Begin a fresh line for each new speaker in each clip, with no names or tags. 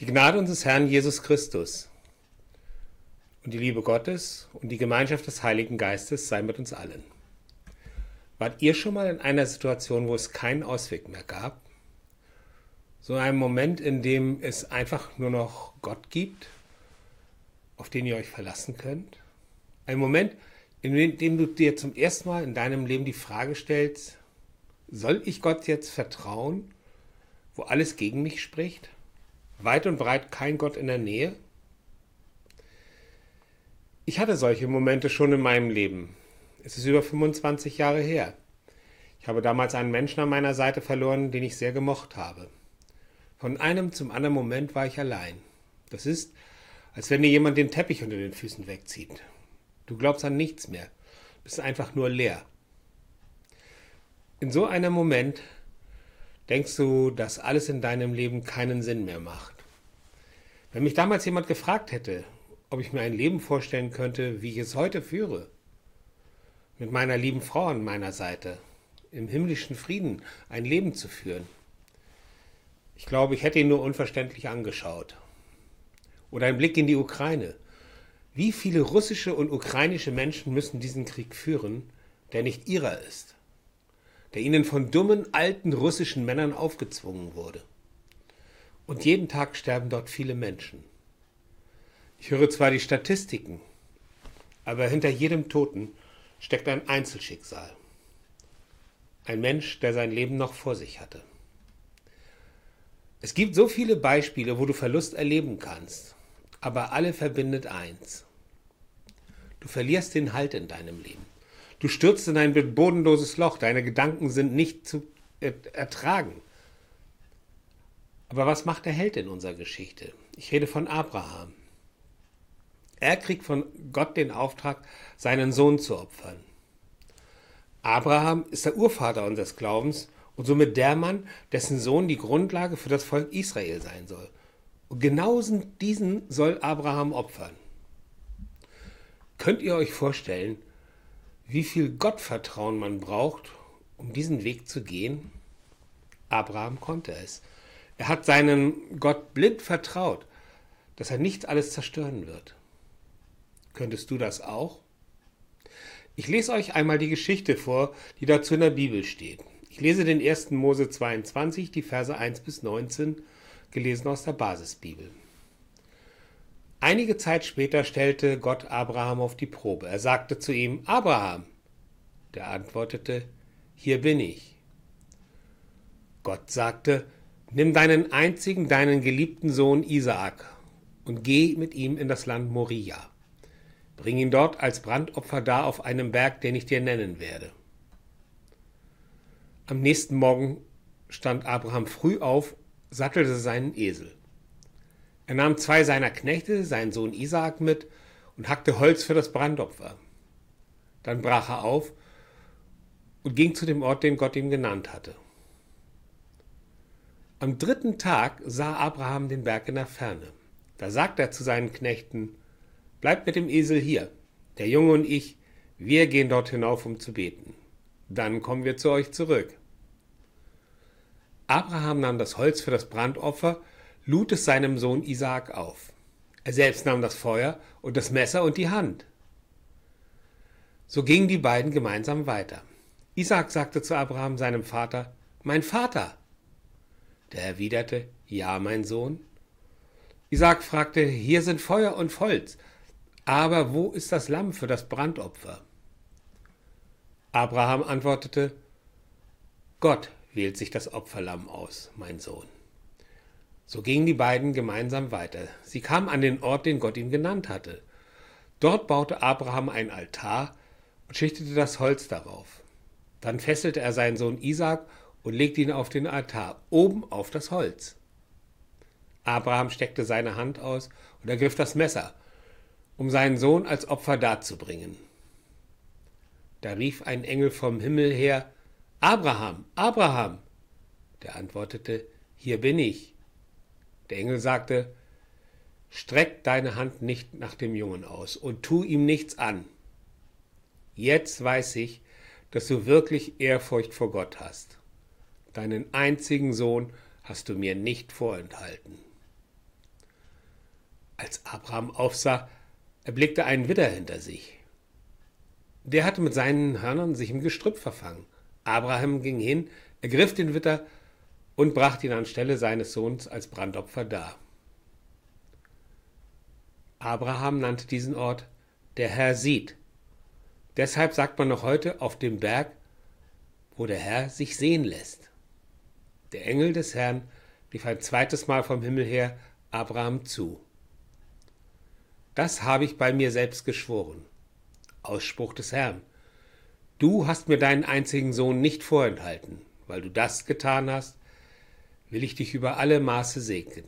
Die Gnade unseres Herrn Jesus Christus und die Liebe Gottes und die Gemeinschaft des Heiligen Geistes sei mit uns allen. Wart ihr schon mal in einer Situation, wo es keinen Ausweg mehr gab? So einem Moment, in dem es einfach nur noch Gott gibt, auf den ihr euch verlassen könnt? Ein Moment, in dem du dir zum ersten Mal in deinem Leben die Frage stellst, soll ich Gott jetzt vertrauen, wo alles gegen mich spricht? Weit und breit kein Gott in der Nähe? Ich hatte solche Momente schon in meinem Leben. Es ist über 25 Jahre her. Ich habe damals einen Menschen an meiner Seite verloren, den ich sehr gemocht habe. Von einem zum anderen Moment war ich allein. Das ist, als wenn dir jemand den Teppich unter den Füßen wegzieht. Du glaubst an nichts mehr, bist einfach nur leer. In so einem Moment denkst du, dass alles in deinem Leben keinen Sinn mehr macht. Wenn mich damals jemand gefragt hätte, ob ich mir ein Leben vorstellen könnte, wie ich es heute führe, mit meiner lieben Frau an meiner Seite, im himmlischen Frieden ein Leben zu führen, ich glaube, ich hätte ihn nur unverständlich angeschaut. Oder ein Blick in die Ukraine. Wie viele russische und ukrainische Menschen müssen diesen Krieg führen, der nicht ihrer ist? Der ihnen von dummen, alten russischen Männern aufgezwungen wurde. Und jeden Tag sterben dort viele Menschen. Ich höre zwar die Statistiken, aber hinter jedem Toten steckt ein Einzelschicksal. Ein Mensch, der sein Leben noch vor sich hatte. Es gibt so viele Beispiele, wo du Verlust erleben kannst, aber alle verbindet eins. Du verlierst den Halt in deinem Leben. Du stürzt in ein bodenloses Loch, deine Gedanken sind nicht zu ertragen. Aber was macht der Held in unserer Geschichte? Ich rede von Abraham. Er kriegt von Gott den Auftrag, seinen Sohn zu opfern. Abraham ist der Urvater unseres Glaubens und somit der Mann, dessen Sohn die Grundlage für das Volk Israel sein soll. Und genau diesen soll Abraham opfern. Könnt ihr euch vorstellen, wie viel Gottvertrauen man braucht, um diesen Weg zu gehen? Abraham konnte es. Er hat seinen Gott blind vertraut, dass er nicht alles zerstören wird. Könntest du das auch? Ich lese euch einmal die Geschichte vor, die dazu in der Bibel steht. Ich lese den 1. Mose 22, die Verse 1 bis 19, gelesen aus der Basisbibel. Einige Zeit später stellte Gott Abraham auf die Probe. Er sagte zu ihm, Abraham. Der antwortete, Hier bin ich. Gott sagte, Nimm deinen einzigen, deinen geliebten Sohn Isaak und geh mit ihm in das Land Moria. Bring ihn dort als Brandopfer dar auf einem Berg, den ich dir nennen werde. Am nächsten Morgen stand Abraham früh auf, sattelte seinen Esel. Er nahm zwei seiner Knechte, seinen Sohn Isaak mit und hackte Holz für das Brandopfer. Dann brach er auf und ging zu dem Ort, den Gott ihm genannt hatte. Am dritten Tag sah Abraham den Berg in der Ferne. Da sagte er zu seinen Knechten, Bleibt mit dem Esel hier, der Junge und ich, wir gehen dort hinauf, um zu beten. Dann kommen wir zu euch zurück. Abraham nahm das Holz für das Brandopfer lud es seinem Sohn Isaak auf. Er selbst nahm das Feuer und das Messer und die Hand. So gingen die beiden gemeinsam weiter. Isaak sagte zu Abraham, seinem Vater, Mein Vater. Der erwiderte, Ja, mein Sohn. Isaak fragte, Hier sind Feuer und Holz, aber wo ist das Lamm für das Brandopfer? Abraham antwortete, Gott wählt sich das Opferlamm aus, mein Sohn. So gingen die beiden gemeinsam weiter. Sie kamen an den Ort, den Gott ihm genannt hatte. Dort baute Abraham ein Altar und schichtete das Holz darauf. Dann fesselte er seinen Sohn Isaak und legte ihn auf den Altar, oben auf das Holz. Abraham steckte seine Hand aus und ergriff das Messer, um seinen Sohn als Opfer darzubringen. Da rief ein Engel vom Himmel her, Abraham, Abraham. Der antwortete, Hier bin ich. Der Engel sagte, Streck deine Hand nicht nach dem Jungen aus und tu ihm nichts an. Jetzt weiß ich, dass du wirklich Ehrfurcht vor Gott hast. Deinen einzigen Sohn hast du mir nicht vorenthalten. Als Abraham aufsah, erblickte einen Widder hinter sich. Der hatte mit seinen Hörnern sich im Gestrüpp verfangen. Abraham ging hin, ergriff den Widder und brachte ihn anstelle seines Sohns als Brandopfer dar. Abraham nannte diesen Ort der Herr sieht. Deshalb sagt man noch heute auf dem Berg, wo der Herr sich sehen lässt. Der Engel des Herrn rief ein zweites Mal vom Himmel her Abraham zu. Das habe ich bei mir selbst geschworen. Ausspruch des Herrn. Du hast mir deinen einzigen Sohn nicht vorenthalten. Weil du das getan hast, will ich dich über alle Maße segnen.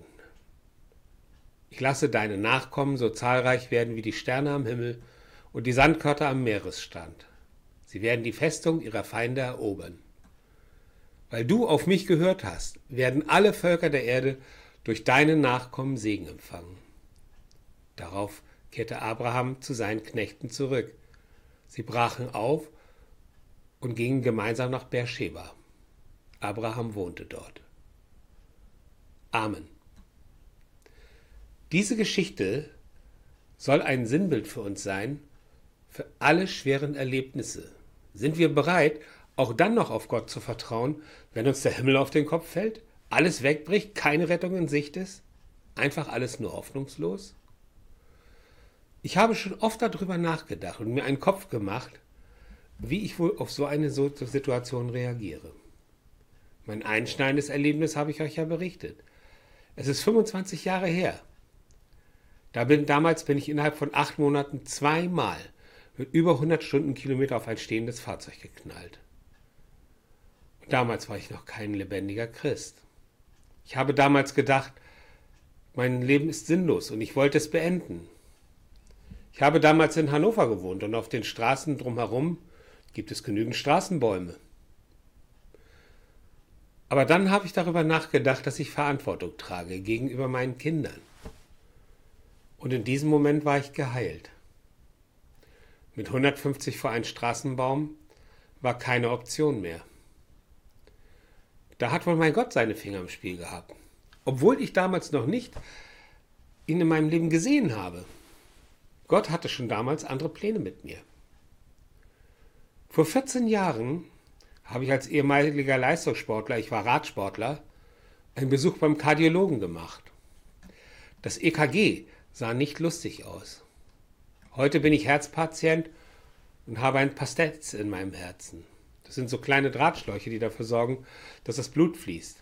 Ich lasse deine Nachkommen so zahlreich werden wie die Sterne am Himmel und die Sandkörner am Meeresstrand. Sie werden die Festung ihrer Feinde erobern. Weil du auf mich gehört hast, werden alle Völker der Erde durch deine Nachkommen Segen empfangen. Darauf kehrte Abraham zu seinen Knechten zurück. Sie brachen auf und gingen gemeinsam nach Beersheba. Abraham wohnte dort. Amen. Diese Geschichte soll ein Sinnbild für uns sein, für alle schweren Erlebnisse. Sind wir bereit, auch dann noch auf Gott zu vertrauen, wenn uns der Himmel auf den Kopf fällt, alles wegbricht, keine Rettung in Sicht ist, einfach alles nur hoffnungslos? Ich habe schon oft darüber nachgedacht und mir einen Kopf gemacht, wie ich wohl auf so eine Situation reagiere. Mein einschneidendes Erlebnis habe ich euch ja berichtet. Es ist 25 Jahre her. Da bin, damals bin ich innerhalb von acht Monaten zweimal mit über 100 Stundenkilometer auf ein stehendes Fahrzeug geknallt. Damals war ich noch kein lebendiger Christ. Ich habe damals gedacht, mein Leben ist sinnlos und ich wollte es beenden. Ich habe damals in Hannover gewohnt und auf den Straßen drumherum gibt es genügend Straßenbäume. Aber dann habe ich darüber nachgedacht, dass ich Verantwortung trage gegenüber meinen Kindern. Und in diesem Moment war ich geheilt. Mit 150 vor einen Straßenbaum war keine Option mehr. Da hat wohl mein Gott seine Finger im Spiel gehabt. Obwohl ich damals noch nicht ihn in meinem Leben gesehen habe. Gott hatte schon damals andere Pläne mit mir. Vor 14 Jahren habe ich als ehemaliger Leistungssportler, ich war Radsportler, einen Besuch beim Kardiologen gemacht. Das EKG sah nicht lustig aus. Heute bin ich Herzpatient und habe ein Pastets in meinem Herzen. Das sind so kleine Drahtschläuche, die dafür sorgen, dass das Blut fließt.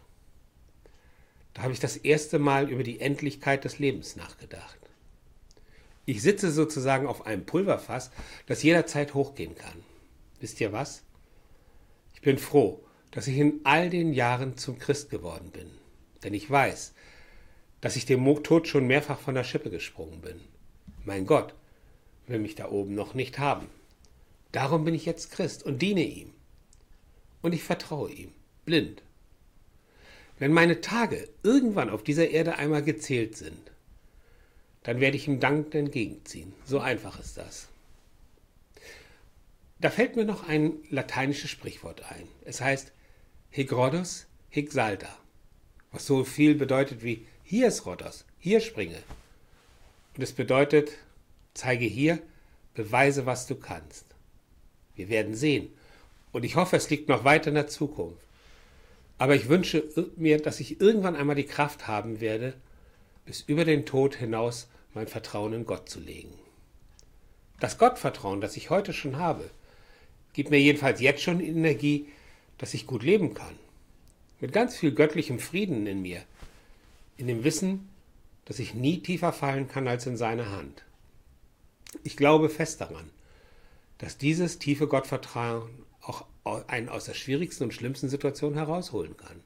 Da habe ich das erste Mal über die Endlichkeit des Lebens nachgedacht. Ich sitze sozusagen auf einem Pulverfass, das jederzeit hochgehen kann. Wisst ihr was? Ich bin froh, dass ich in all den Jahren zum Christ geworden bin. Denn ich weiß, dass ich dem Tod schon mehrfach von der Schippe gesprungen bin. Mein Gott will mich da oben noch nicht haben. Darum bin ich jetzt Christ und diene ihm und ich vertraue ihm, blind. Wenn meine Tage irgendwann auf dieser Erde einmal gezählt sind, dann werde ich ihm dankend entgegenziehen. So einfach ist das. Da fällt mir noch ein lateinisches Sprichwort ein. Es heißt Hic Rhodos, hic salta, was so viel bedeutet wie hier ist Rhodos, hier springe. Und es bedeutet, zeige hier, beweise, was du kannst. Wir werden sehen, und ich hoffe, es liegt noch weit in der Zukunft. Aber ich wünsche mir, dass ich irgendwann einmal die Kraft haben werde, bis über den Tod hinaus mein Vertrauen in Gott zu legen. Das Gottvertrauen, das ich heute schon habe, gibt mir jedenfalls jetzt schon Energie, dass ich gut leben kann. Mit ganz viel göttlichem Frieden in mir, in dem Wissen, dass ich nie tiefer fallen kann als in seine Hand. Ich glaube fest daran, dass dieses tiefe Gottvertrauen auch einen aus der schwierigsten und schlimmsten Situation herausholen kann.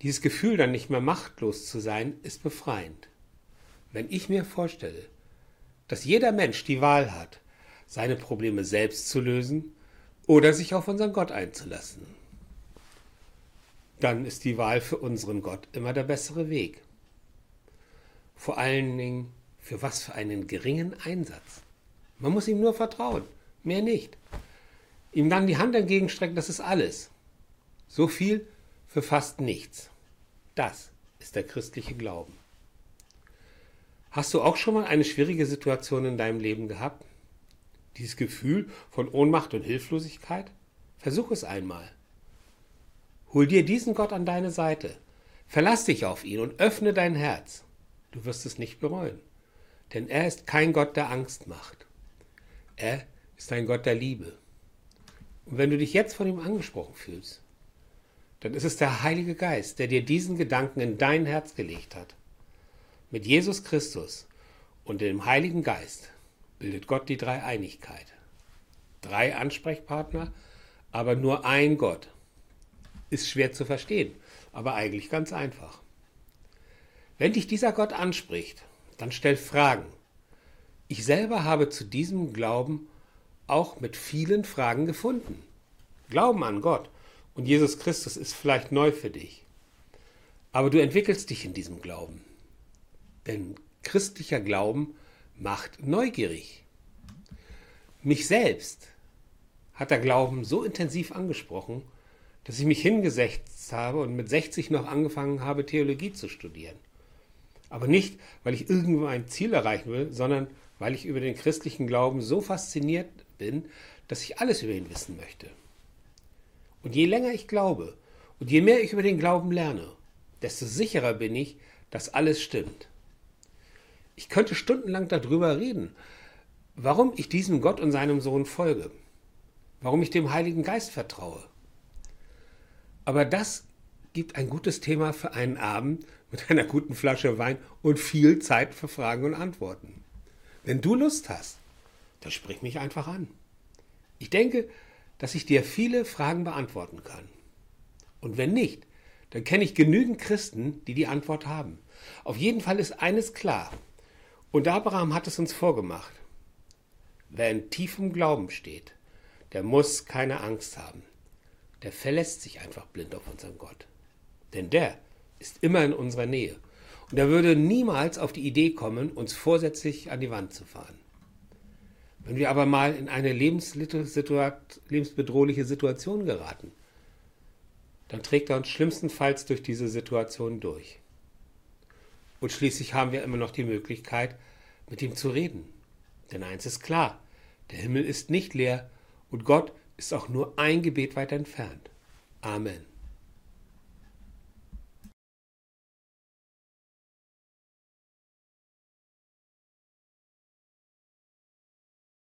Dieses Gefühl, dann nicht mehr machtlos zu sein, ist befreiend. Wenn ich mir vorstelle, dass jeder Mensch die Wahl hat, seine Probleme selbst zu lösen oder sich auf unseren Gott einzulassen, dann ist die Wahl für unseren Gott immer der bessere Weg. Vor allen Dingen für was für einen geringen Einsatz. Man muss ihm nur vertrauen, mehr nicht. Ihm dann die Hand entgegenstrecken, das ist alles. So viel für fast nichts. Das ist der christliche Glauben. Hast du auch schon mal eine schwierige Situation in deinem Leben gehabt? Dieses Gefühl von Ohnmacht und Hilflosigkeit? Versuch es einmal. Hol dir diesen Gott an deine Seite. Verlass dich auf ihn und öffne dein Herz. Du wirst es nicht bereuen. Denn er ist kein Gott, der Angst macht. Er ist ein Gott der Liebe. Und wenn du dich jetzt von ihm angesprochen fühlst, dann ist es der Heilige Geist, der dir diesen Gedanken in dein Herz gelegt hat. Mit Jesus Christus und dem Heiligen Geist bildet Gott die Dreieinigkeit. Drei Ansprechpartner, aber nur ein Gott. Ist schwer zu verstehen, aber eigentlich ganz einfach. Wenn dich dieser Gott anspricht, dann stell Fragen. Ich selber habe zu diesem Glauben auch mit vielen Fragen gefunden. Glauben an Gott und Jesus Christus ist vielleicht neu für dich. Aber du entwickelst dich in diesem Glauben. Denn christlicher Glauben macht neugierig. Mich selbst hat der Glauben so intensiv angesprochen, dass ich mich hingesetzt habe und mit 60 noch angefangen habe, Theologie zu studieren. Aber nicht, weil ich irgendwo ein Ziel erreichen will, sondern weil ich über den christlichen Glauben so fasziniert bin, dass ich alles über ihn wissen möchte. Und je länger ich glaube und je mehr ich über den Glauben lerne, desto sicherer bin ich, dass alles stimmt. Ich könnte stundenlang darüber reden, warum ich diesem Gott und seinem Sohn folge, warum ich dem Heiligen Geist vertraue. Aber das gibt ein gutes Thema für einen Abend mit einer guten Flasche Wein und viel Zeit für Fragen und Antworten. Wenn du Lust hast, dann sprich mich einfach an. Ich denke, dass ich dir viele Fragen beantworten kann. Und wenn nicht, dann kenne ich genügend Christen, die die Antwort haben. Auf jeden Fall ist eines klar. Und Abraham hat es uns vorgemacht. Wer in tiefem Glauben steht, der muss keine Angst haben. Der verlässt sich einfach blind auf unseren Gott. Denn der ist immer in unserer Nähe. Und er würde niemals auf die Idee kommen, uns vorsätzlich an die Wand zu fahren. Wenn wir aber mal in eine lebensbedrohliche Situation geraten, dann trägt er uns schlimmstenfalls durch diese Situation durch. Und schließlich haben wir immer noch die Möglichkeit, mit ihm zu reden. Denn eins ist klar, der Himmel ist nicht leer und Gott ist auch nur ein Gebet weit entfernt. Amen.